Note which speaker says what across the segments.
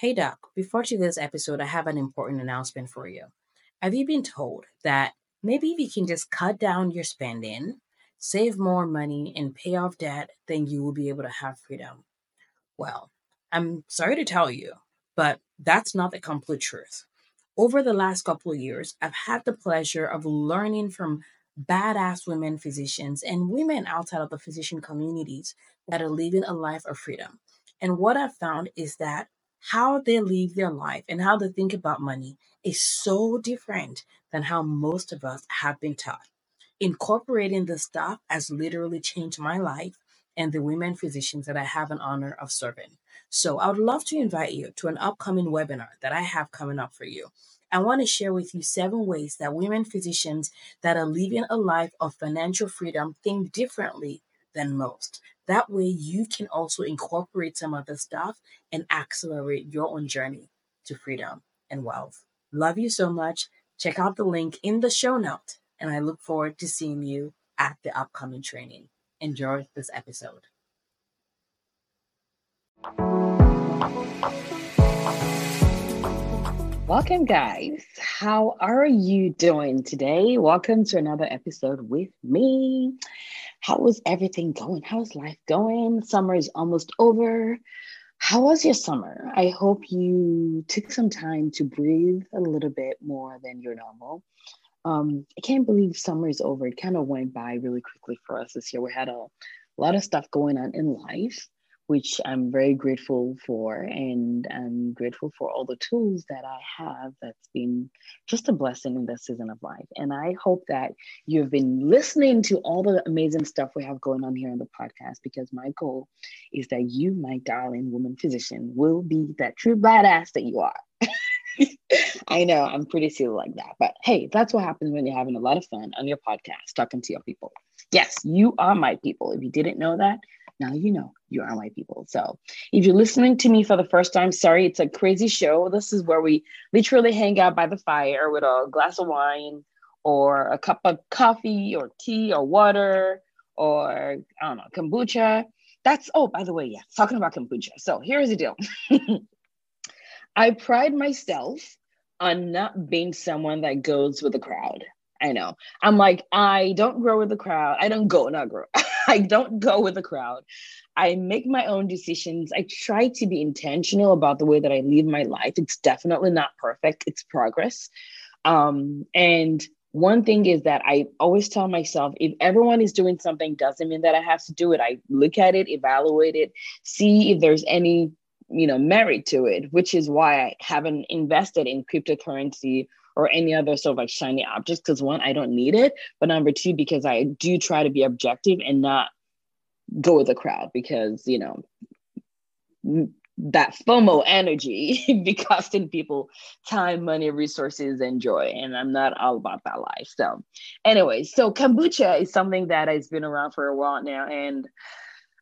Speaker 1: Hey Doc, before today's episode, I have an important announcement for you. Have you been told that maybe if you can just cut down your spending, save more money, and pay off debt, then you will be able to have freedom? Well, I'm sorry to tell you, but that's not the complete truth. Over the last couple of years, I've had the pleasure of learning from badass women physicians and women outside of the physician communities that are living a life of freedom. And what I've found is that how they live their life and how they think about money is so different than how most of us have been taught. Incorporating this stuff has literally changed my life and the women physicians that I have an honor of serving. So I would love to invite you to an upcoming webinar that I have coming up for you. I want to share with you seven ways that women physicians that are living a life of financial freedom think differently than most. That way, you can also incorporate some of the stuff and accelerate your own journey to freedom and wealth. Love you so much. Check out the link in the show note, and I look forward to seeing you at the upcoming training. Enjoy this episode. Welcome, guys. How are you doing today? Welcome to another episode with me. How is everything going? How's life going? Summer is almost over. How was your summer? I hope you took some time to breathe a little bit more than your normal. Um, I can't believe summer is over. It kind of went by really quickly for us this year. We had a lot of stuff going on in life, which I'm very grateful for. And I'm grateful for all the tools that I have that's been just a blessing in this season of life. And I hope that you've been listening to all the amazing stuff we have going on here on the podcast because my goal is that you, my darling woman physician, will be that true badass that you are. I know I'm pretty silly like that, but hey, that's what happens when you're having a lot of fun on your podcast, talking to your people. Yes, you are my people. If you didn't know that, now you know you are my people. So if you're listening to me for the first time, sorry, it's a crazy show. This is where we literally hang out by the fire with a glass of wine or a cup of coffee or tea or water or I don't know, kombucha. That's oh, by the way, yeah, talking about kombucha. So here's the deal. I pride myself on not being someone that goes with the crowd. I know. I'm like, I don't grow with the crowd. I don't go, not grow. I don't go with the crowd. I make my own decisions. I try to be intentional about the way that I live my life. It's definitely not perfect, it's progress. Um, and one thing is that I always tell myself if everyone is doing something, doesn't mean that I have to do it. I look at it, evaluate it, see if there's any you know merit to it which is why i haven't invested in cryptocurrency or any other sort of like shiny objects because one i don't need it but number two because i do try to be objective and not go with the crowd because you know that FOMO energy be costing people time, money, resources, and joy. And I'm not all about that life. So, anyway, so kombucha is something that has been around for a while now. And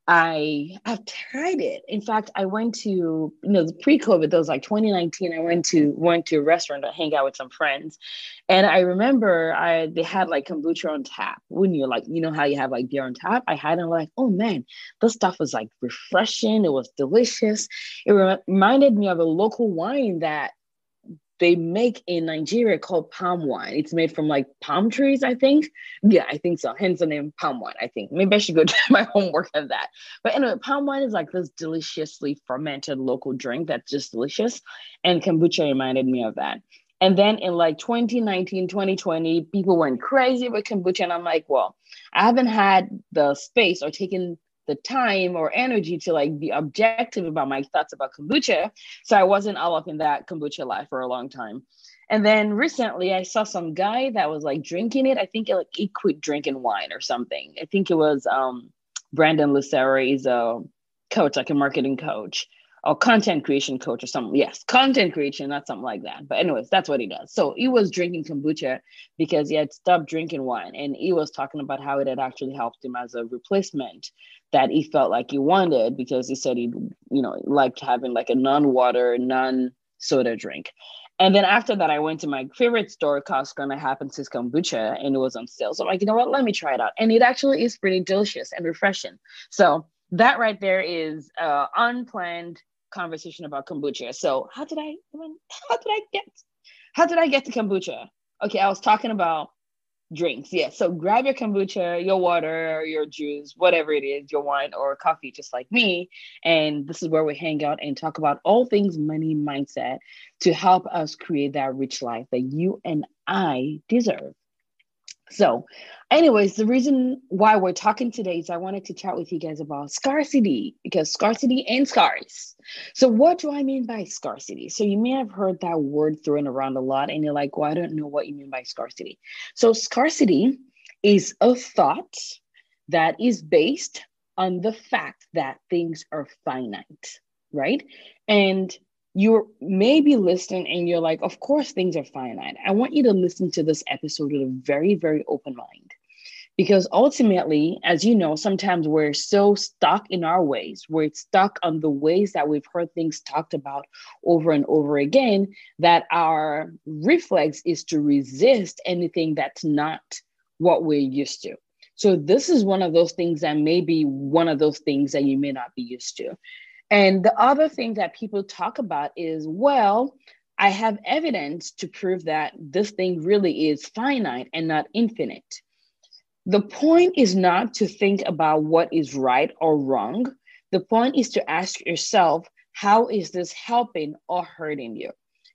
Speaker 1: I have tried it. In fact, I went to you know pre-COVID. Was like 2019. I went to went to a restaurant to hang out with some friends, and I remember I they had like kombucha on tap. Wouldn't you're like you know how you have like beer on tap, I had it like oh man, this stuff was like refreshing. It was delicious. It re- reminded me of a local wine that they make in Nigeria called palm wine. It's made from like palm trees, I think. Yeah, I think so. Hence the name palm wine, I think. Maybe I should go do my homework on that. But anyway, palm wine is like this deliciously fermented local drink that's just delicious. And kombucha reminded me of that. And then in like 2019, 2020, people went crazy with kombucha. And I'm like, well, I haven't had the space or taken the time or energy to like be objective about my thoughts about kombucha. So I wasn't all up in that kombucha life for a long time. And then recently I saw some guy that was like drinking it. I think it, like he quit drinking wine or something. I think it was um Brandon Lucero is a coach, like a marketing coach or content creation coach or something. Yes, content creation, not something like that. But anyways, that's what he does. So he was drinking kombucha because he had stopped drinking wine, and he was talking about how it had actually helped him as a replacement that he felt like he wanted because he said he, you know, liked having like a non-water, non-soda drink. And then after that, I went to my favorite store, Costco, and I happened to kombucha, and it was on sale. So I'm like, you know what? Let me try it out. And it actually is pretty delicious and refreshing. So that right there is uh, unplanned conversation about kombucha. So how did I how did I get how did I get to kombucha? Okay, I was talking about drinks. Yeah. So grab your kombucha, your water, your juice, whatever it is, your wine or coffee, just like me. And this is where we hang out and talk about all things money mindset to help us create that rich life that you and I deserve. So, anyways, the reason why we're talking today is I wanted to chat with you guys about scarcity because scarcity and scars. So, what do I mean by scarcity? So, you may have heard that word thrown around a lot, and you're like, well, I don't know what you mean by scarcity. So, scarcity is a thought that is based on the fact that things are finite, right? And you may be listening and you're like, of course, things are finite. I want you to listen to this episode with a very, very open mind. Because ultimately, as you know, sometimes we're so stuck in our ways, we're stuck on the ways that we've heard things talked about over and over again, that our reflex is to resist anything that's not what we're used to. So, this is one of those things that may be one of those things that you may not be used to. And the other thing that people talk about is, well, I have evidence to prove that this thing really is finite and not infinite. The point is not to think about what is right or wrong. The point is to ask yourself, how is this helping or hurting you?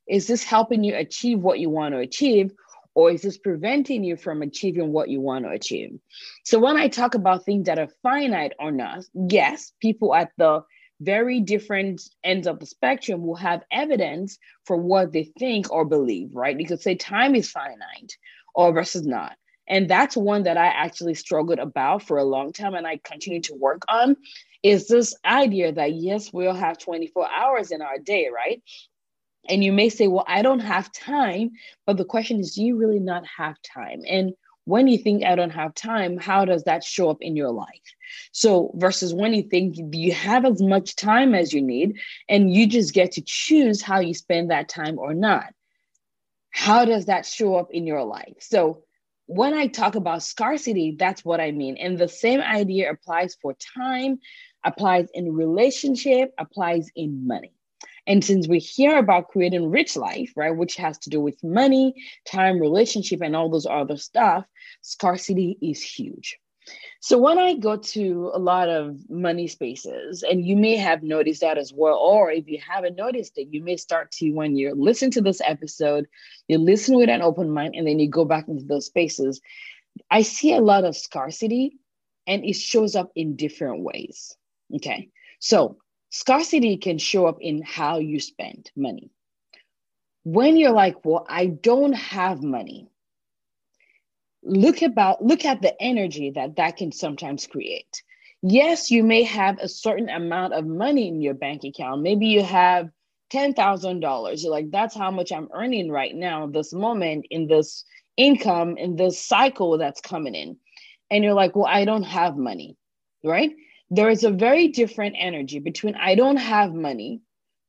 Speaker 1: Is this helping you achieve what you want to achieve? Or is this preventing you from achieving what you want to achieve? So, when I talk about things that are finite or not, yes, people at the very different ends of the spectrum will have evidence for what they think or believe, right? You could say time is finite or versus not. And that's one that I actually struggled about for a long time and I continue to work on is this idea that yes, we'll have 24 hours in our day, right? And you may say, well, I don't have time. But the question is, do you really not have time? And when you think I don't have time, how does that show up in your life? So, versus when you think you have as much time as you need and you just get to choose how you spend that time or not, how does that show up in your life? So, when I talk about scarcity, that's what I mean. And the same idea applies for time, applies in relationship, applies in money. And since we hear about creating rich life, right, which has to do with money, time, relationship, and all those other stuff, scarcity is huge. So when I go to a lot of money spaces, and you may have noticed that as well, or if you haven't noticed it, you may start to, when you listen to this episode, you listen with an open mind, and then you go back into those spaces. I see a lot of scarcity, and it shows up in different ways. Okay. So Scarcity can show up in how you spend money. When you're like, well, I don't have money, look about look at the energy that that can sometimes create. Yes, you may have a certain amount of money in your bank account. Maybe you have $10,000. You're like, that's how much I'm earning right now, this moment, in this income, in this cycle that's coming in. And you're like, well, I don't have money, right? there is a very different energy between I don't have money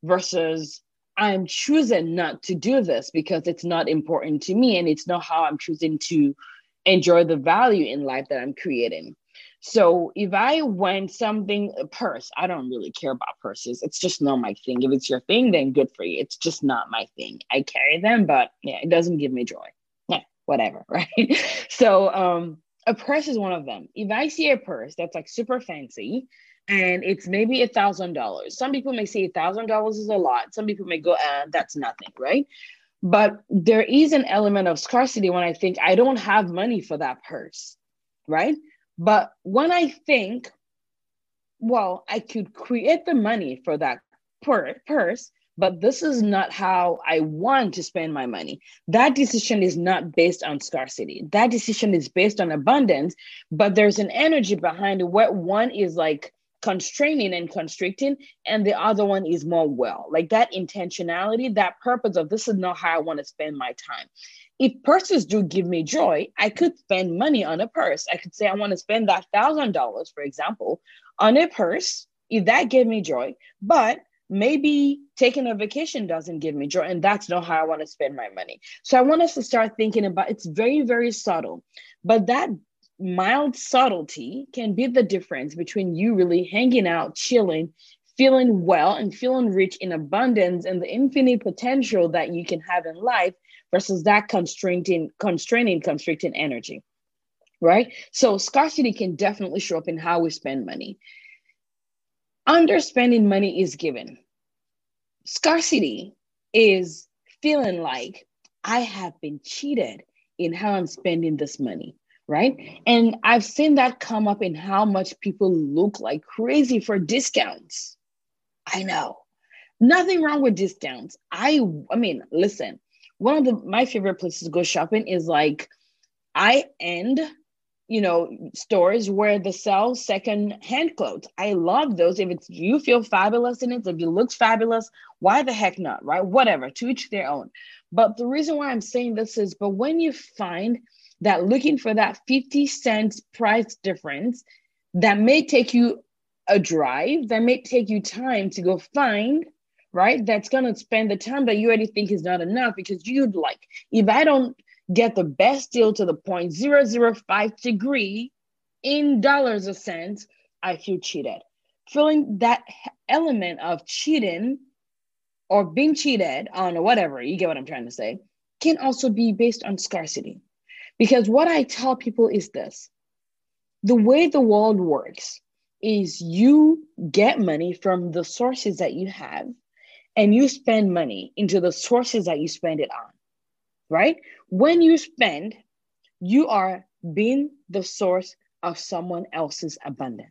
Speaker 1: versus I'm choosing not to do this because it's not important to me and it's not how I'm choosing to enjoy the value in life that I'm creating. So if I want something a purse, I don't really care about purses. It's just not my thing. If it's your thing, then good for you. It's just not my thing. I carry them, but yeah, it doesn't give me joy. Yeah, whatever, right? so um a purse is one of them. If I see a purse that's like super fancy and it's maybe a thousand dollars, some people may say a thousand dollars is a lot. Some people may go, uh, that's nothing, right? But there is an element of scarcity when I think I don't have money for that purse, right? But when I think, well, I could create the money for that pur- purse but this is not how I want to spend my money. That decision is not based on scarcity. That decision is based on abundance, but there's an energy behind what one is like constraining and constricting, and the other one is more well. Like that intentionality, that purpose of this is not how I want to spend my time. If purses do give me joy, I could spend money on a purse. I could say I want to spend that thousand dollars, for example, on a purse. If that gave me joy, but maybe taking a vacation doesn't give me joy and that's not how i want to spend my money so i want us to start thinking about it's very very subtle but that mild subtlety can be the difference between you really hanging out chilling feeling well and feeling rich in abundance and the infinite potential that you can have in life versus that constraining, constraining, constricting energy. Right? So scarcity can definitely show up in how we spend money. Underspending money is given. Scarcity is feeling like I have been cheated in how I'm spending this money right? And I've seen that come up in how much people look like crazy for discounts. I know. Nothing wrong with discounts. I I mean, listen, one of the my favorite places to go shopping is like I end you know stores where they sell second hand clothes i love those if it's you feel fabulous in it if you look fabulous why the heck not right whatever to each their own but the reason why i'm saying this is but when you find that looking for that 50 cents price difference that may take you a drive, that may take you time to go find, right? That's going to spend the time that you already think is not enough because you'd like, if I don't get the best deal to the 0.005 degree in dollars a cent, I feel cheated. Feeling that element of cheating or being cheated on or whatever, you get what I'm trying to say, can also be based on scarcity. Because what I tell people is this the way the world works is you get money from the sources that you have and you spend money into the sources that you spend it on, right? When you spend, you are being the source of someone else's abundance.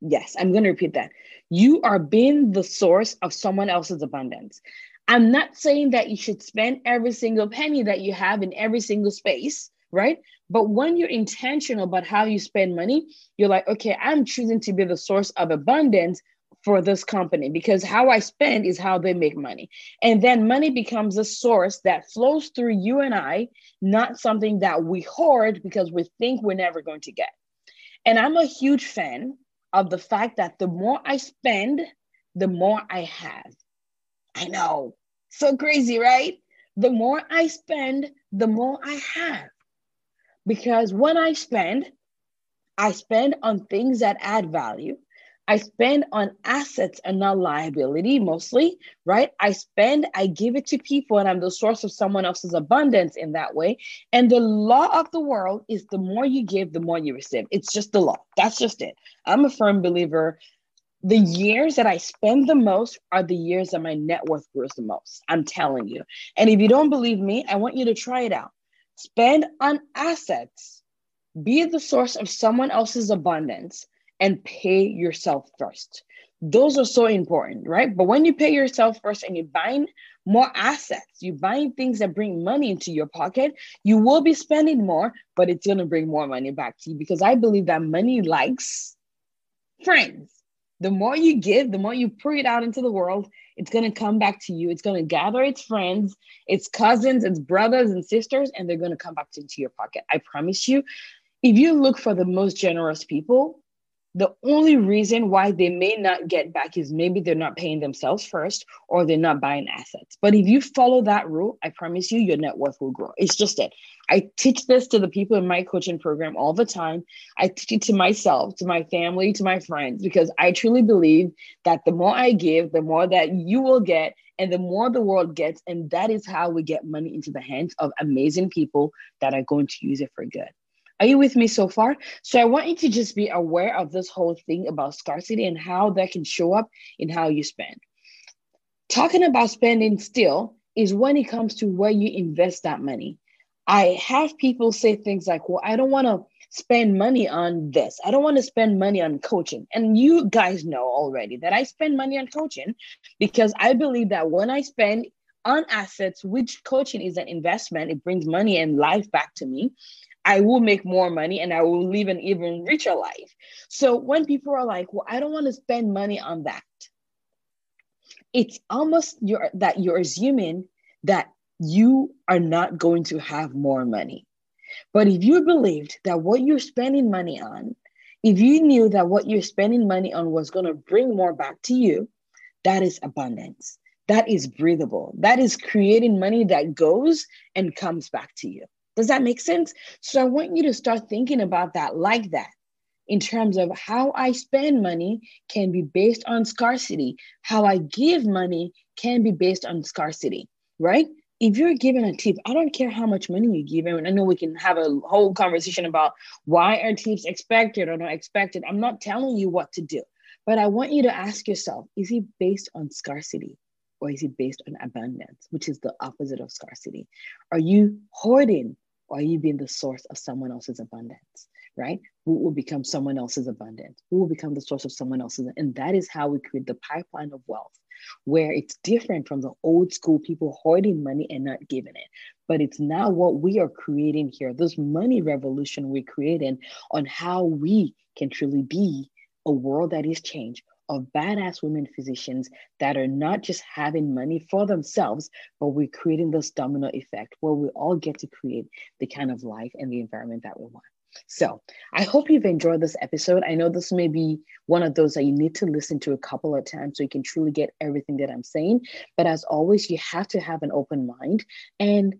Speaker 1: Yes, I'm going to repeat that. You are being the source of someone else's abundance. I'm not saying that you should spend every single penny that you have in every single space, right? But when you're intentional about how you spend money, you're like, okay, I'm choosing to be the source of abundance for this company because how I spend is how they make money. And then money becomes a source that flows through you and I, not something that we hoard because we think we're never going to get. And I'm a huge fan of the fact that the more I spend, the more I have. I know. So crazy, right? The more I spend, the more I have. Because when I spend, I spend on things that add value. I spend on assets and not liability mostly, right? I spend, I give it to people, and I'm the source of someone else's abundance in that way. And the law of the world is the more you give, the more you receive. It's just the law. That's just it. I'm a firm believer the years that I spend the most are the years that my net worth grows the most. I'm telling you. And if you don't believe me, I want you to try it out. Spend on assets, be the source of someone else's abundance, and pay yourself first. Those are so important, right? But when you pay yourself first and you're buying more assets, you're buying things that bring money into your pocket, you will be spending more, but it's going to bring more money back to you because I believe that money likes friends the more you give, the more you pour it out into the world, it's going to come back to you. It's going to gather its friends, its cousins, its brothers and sisters, and they're going to come back into your pocket. I promise you. If you look for the most generous people, the only reason why they may not get back is maybe they're not paying themselves first or they're not buying assets. But if you follow that rule, I promise you, your net worth will grow. It's just it. I teach this to the people in my coaching program all the time. I teach it to myself, to my family, to my friends, because I truly believe that the more I give, the more that you will get, and the more the world gets. And that is how we get money into the hands of amazing people that are going to use it for good. Are you with me so far? So I want you to just be aware of this whole thing about scarcity and how that can show up in how you spend. Talking about spending still is when it comes to where you invest that money. I have people say things like, well, I don't want to spend money on this. I don't want to spend money on coaching. And you guys know already that I spend money on coaching because I believe that when I spend on assets, which coaching is an investment, it brings money and life back to me. I will make more money and I will live an even richer life. So when people are like, well, I don't want to spend money on that, it's almost that you're assuming that you are not going to have more money. But if you believed that what you're spending money on, if you knew that what you're spending money on was going to bring more back to you, that is abundance. That is breathable. That is creating money that goes and comes back to you. Does that make sense? So I want you to start thinking about that like that. in terms of how I spend money can be based on scarcity. How I give money can be based on scarcity, right? If you're given a tip, I don't care how much money you give. And I know we can have a whole conversation about why are tips expected or not expected. I'm not telling you what to do, but I want you to ask yourself is it based on scarcity or is it based on abundance, which is the opposite of scarcity? Are you hoarding or are you being the source of someone else's abundance? right? Who will become someone else's abundance? Who will become the source of someone else's? And that is how we create the pipeline of wealth, where it's different from the old school people hoarding money and not giving it. But it's now what we are creating here, this money revolution we're creating on how we can truly be a world that is changed of badass women physicians that are not just having money for themselves, but we're creating this domino effect where we all get to create the kind of life and the environment that we want. So I hope you've enjoyed this episode. I know this may be one of those that you need to listen to a couple of times so you can truly get everything that I'm saying. But as always, you have to have an open mind. And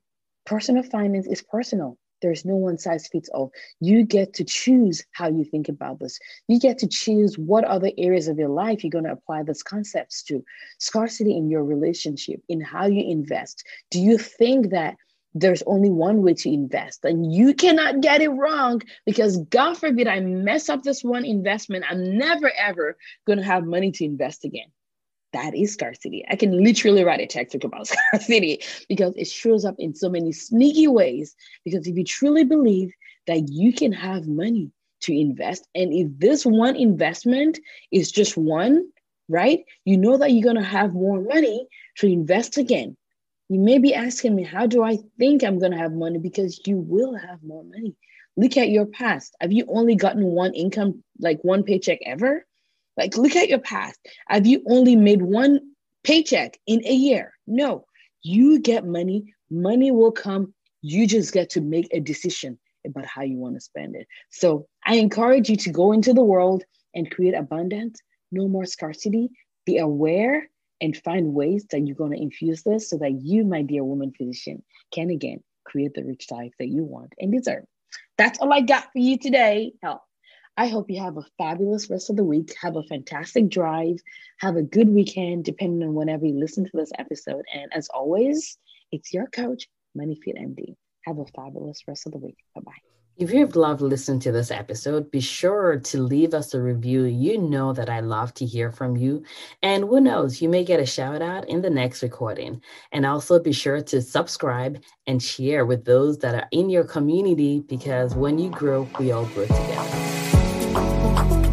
Speaker 1: personal finance is personal. There's no one size fits all. You get to choose how you think about this. You get to choose what other areas of your life you're going to apply these concepts to. Scarcity in your relationship, in how you invest. Do you think that there's only one way to invest and you cannot get it wrong because god forbid i mess up this one investment i'm never ever going to have money to invest again that is scarcity i can literally write a textbook about scarcity because it shows up in so many sneaky ways because if you truly believe that you can have money to invest and if this one investment is just one right you know that you're going to have more money to invest again you may be asking me, how do I think I'm going to have money? Because you will have more money. Look at your past. Have you only gotten one income, like one paycheck ever? Like, look at your past. Have you only made one paycheck in a year? No, you get money. Money will come. You just get to make a decision about how you want to spend it. So I encourage you to go into the world and create abundance, no more scarcity. Be aware and find ways that you're going to infuse this so that you, my dear woman physician, can again create the rich life that you want and deserve. That's all I got for you today. Hell, I hope you have a fabulous rest of the week. Have a fantastic drive. Have a good weekend, depending on whenever you listen to this episode. And as always, it's your coach, MoneyFit MD. Have a fabulous rest of the week. Bye bye.
Speaker 2: If you've loved listening to this episode, be sure to leave us a review. You know that I love to hear from you. And who knows, you may get a shout out in the next recording. And also be sure to subscribe and share with those that are in your community because when you grow, we all grow together. Música